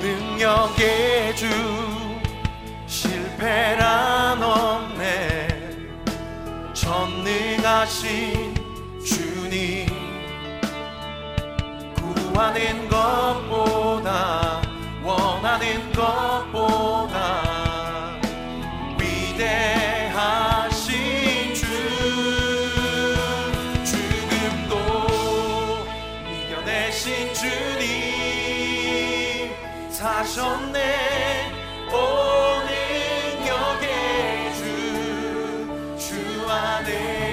능력의 주 실패란 없네. 전능하신 주님 구하는 것보다 원하는 것 Valeu.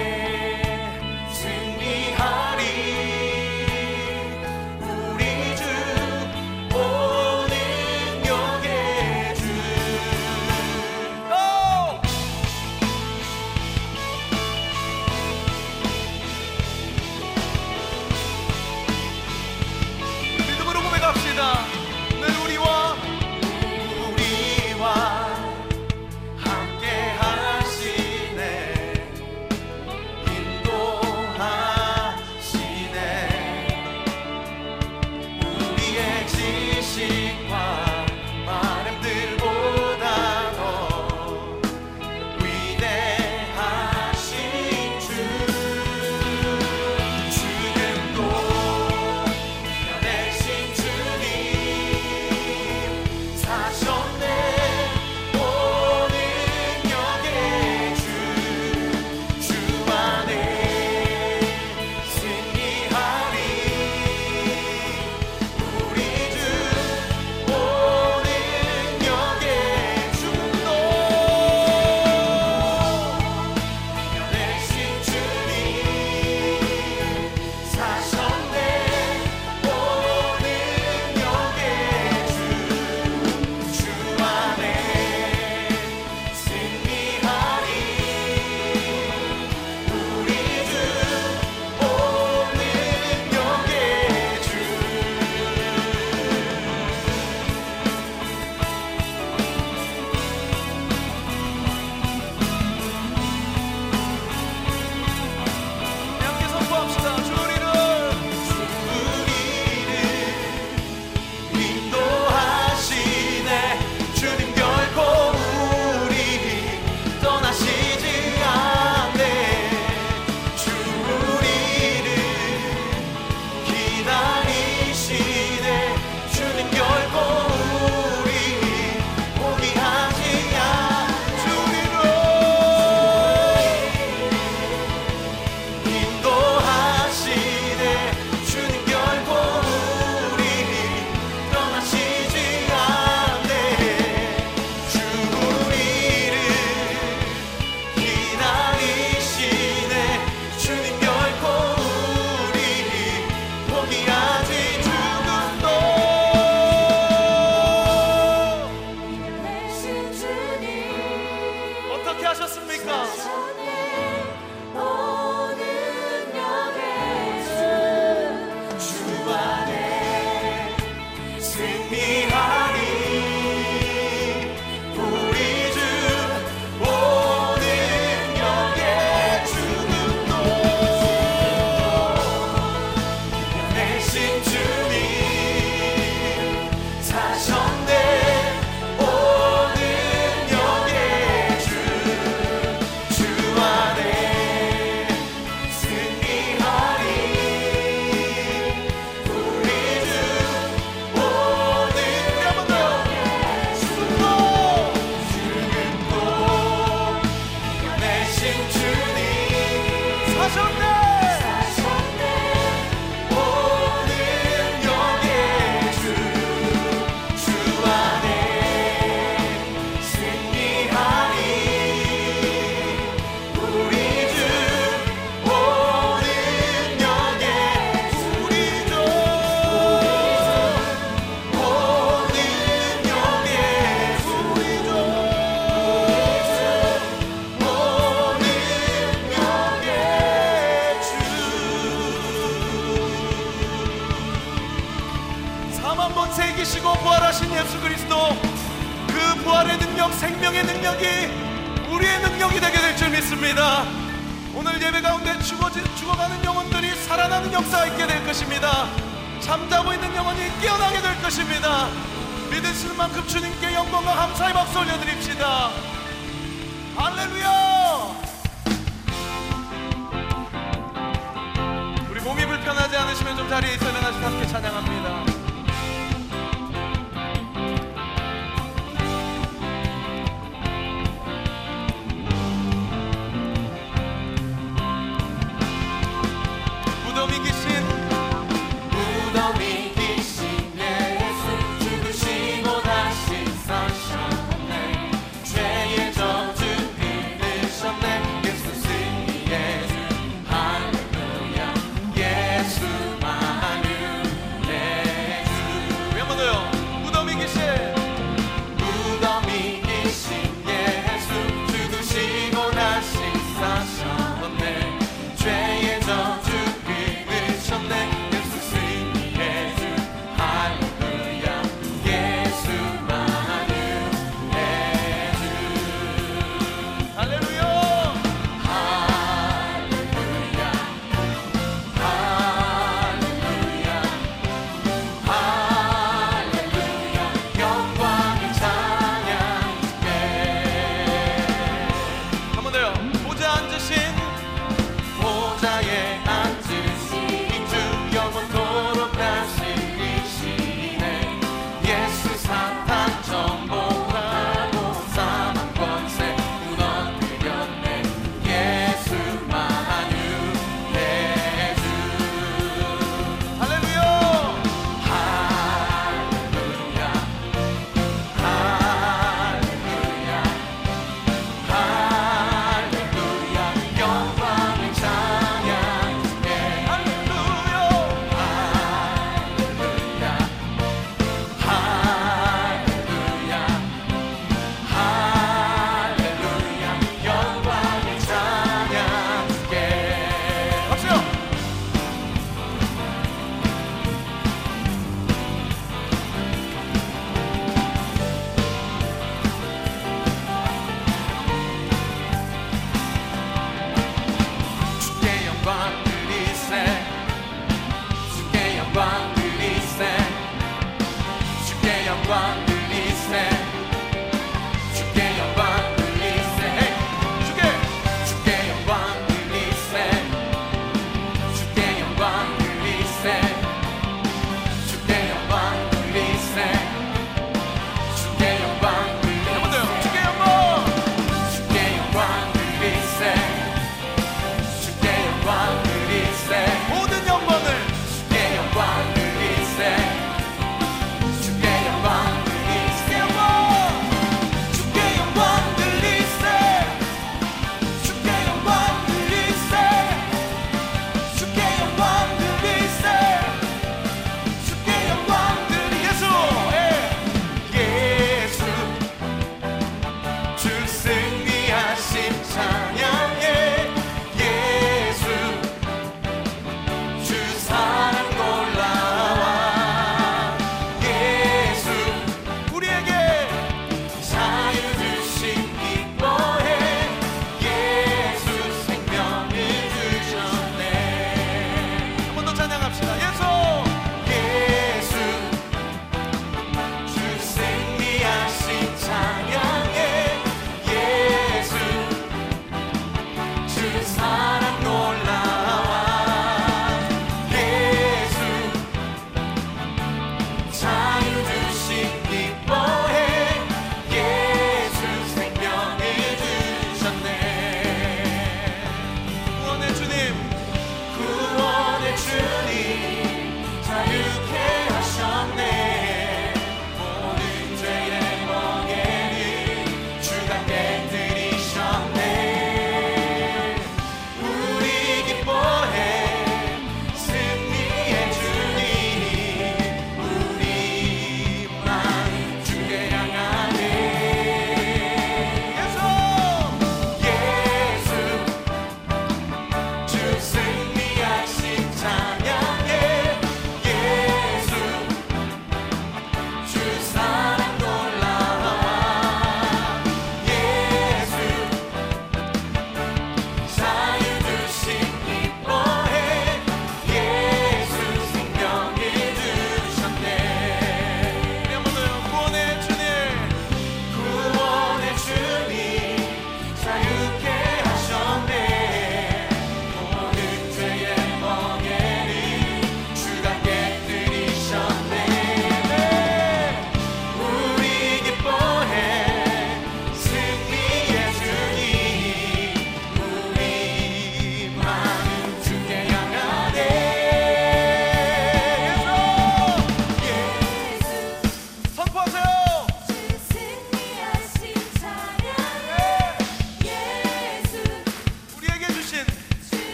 지식과 아름들 오늘 예배 가운데 죽어지, 죽어가는 영혼들이 살아나는 역사가 있게 될 것입니다. 잠자고 있는 영혼이 깨어나게 될 것입니다. 믿으실 만큼 주님께 영광과 감사의 박수 올려드립시다. 할렐루야! 우리 몸이 불편하지 않으시면 좀 자리에 있어 일어나서 함께 찬양합니다.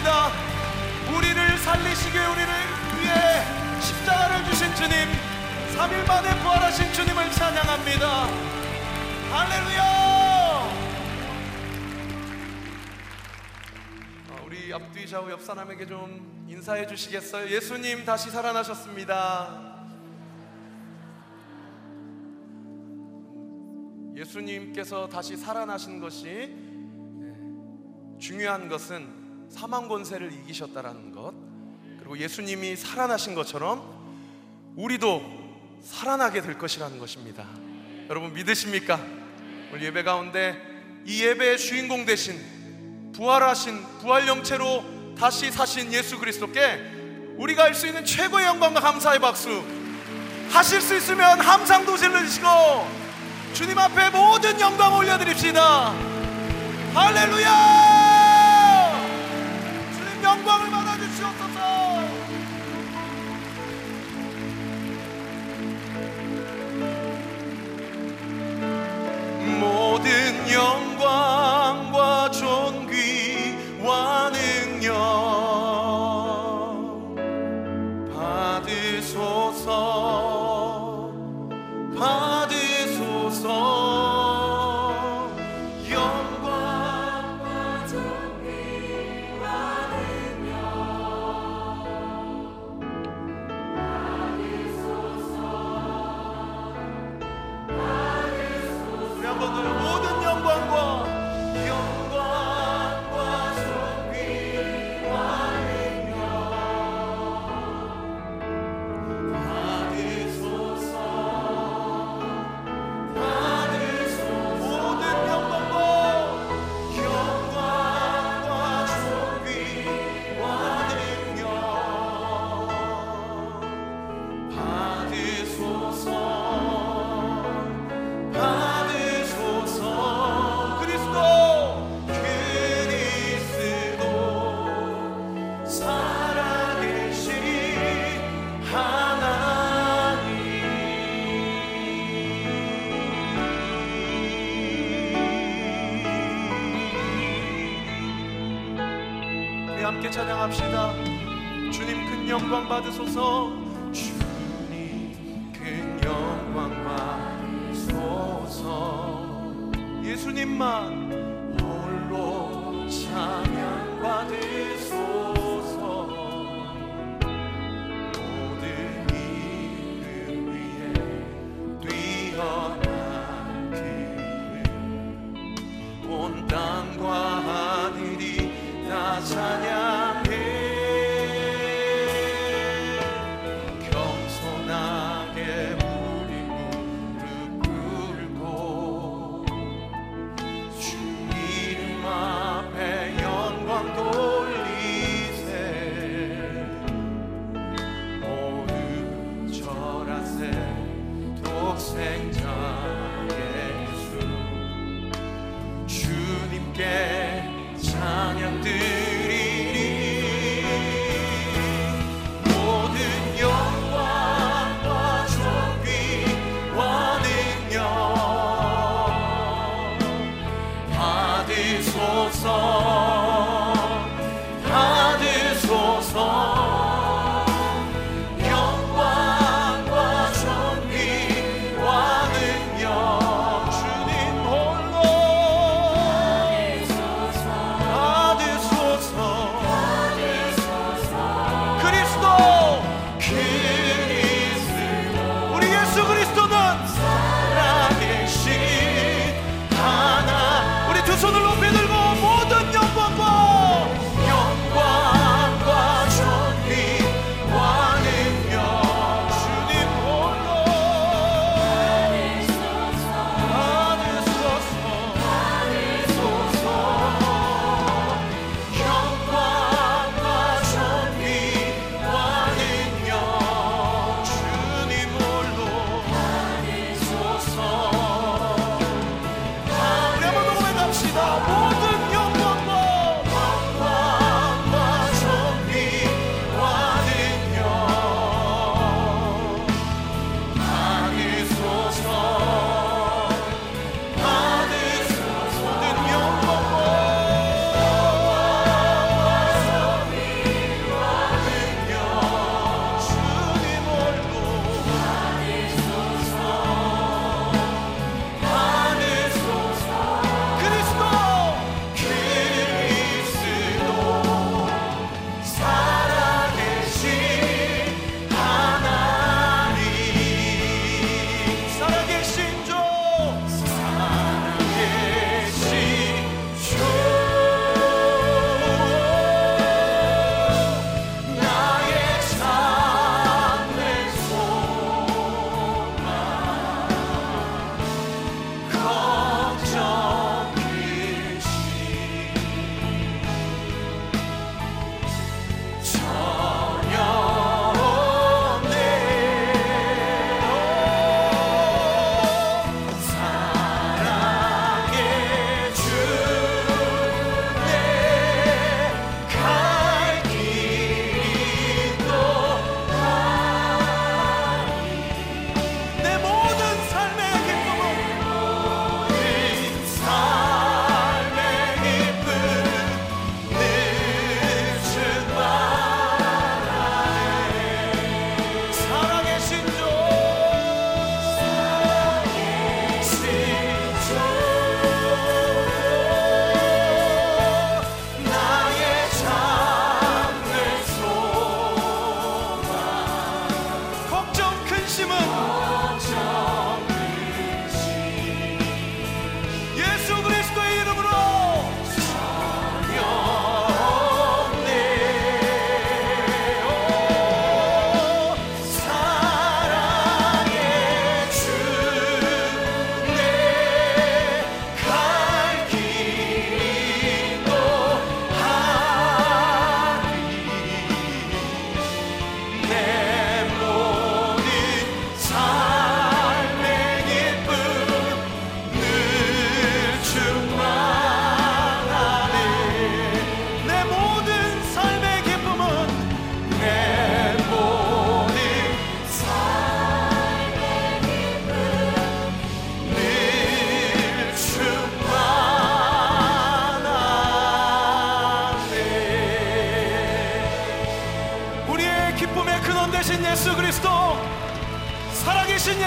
올려드립시다. 우리를 살리시기 우리를 위해 십자가를 주신 주님 3일 만에 부활하신 주님을 찬양합니다. 할렐루야! 어, 우리 앞뒤 좌우 옆 사람에게 좀 인사해 주시겠어요? 예수님 다시 살아나셨습니다. 예수님께서 다시 살아나신 것이 예, 중요한 것은 사망 권세를 이기셨다라는 것 그리고 예수님이 살아나신 것처럼 우리도 살아나게 될 것이라는 것입니다. 여러분 믿으십니까? 오늘 예배 가운데 이 예배의 주인공 되신 부활하신 부활 영체로 다시 사신 예수 그리스도께 우리가 할 수 있는 최고의 영광과 감사의 박수 하실 수 있으면 함상도 질러주시고 주님 앞에 모든 영광 올려드립시다. 할렐루야! 모든 영 함께 찬양합시다. 주님 큰 영광 받으소서. 주님 큰 영광 받으소서. 예수님만 홀로 찬양 받으소서. 모든 이름 위에 뛰어난 그온 땅과 하늘이 다 찬양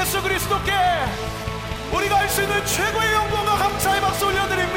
예수 그리스도께 우리가 할 수 있는 최고의 영광과 감사의 박수 올려드립니다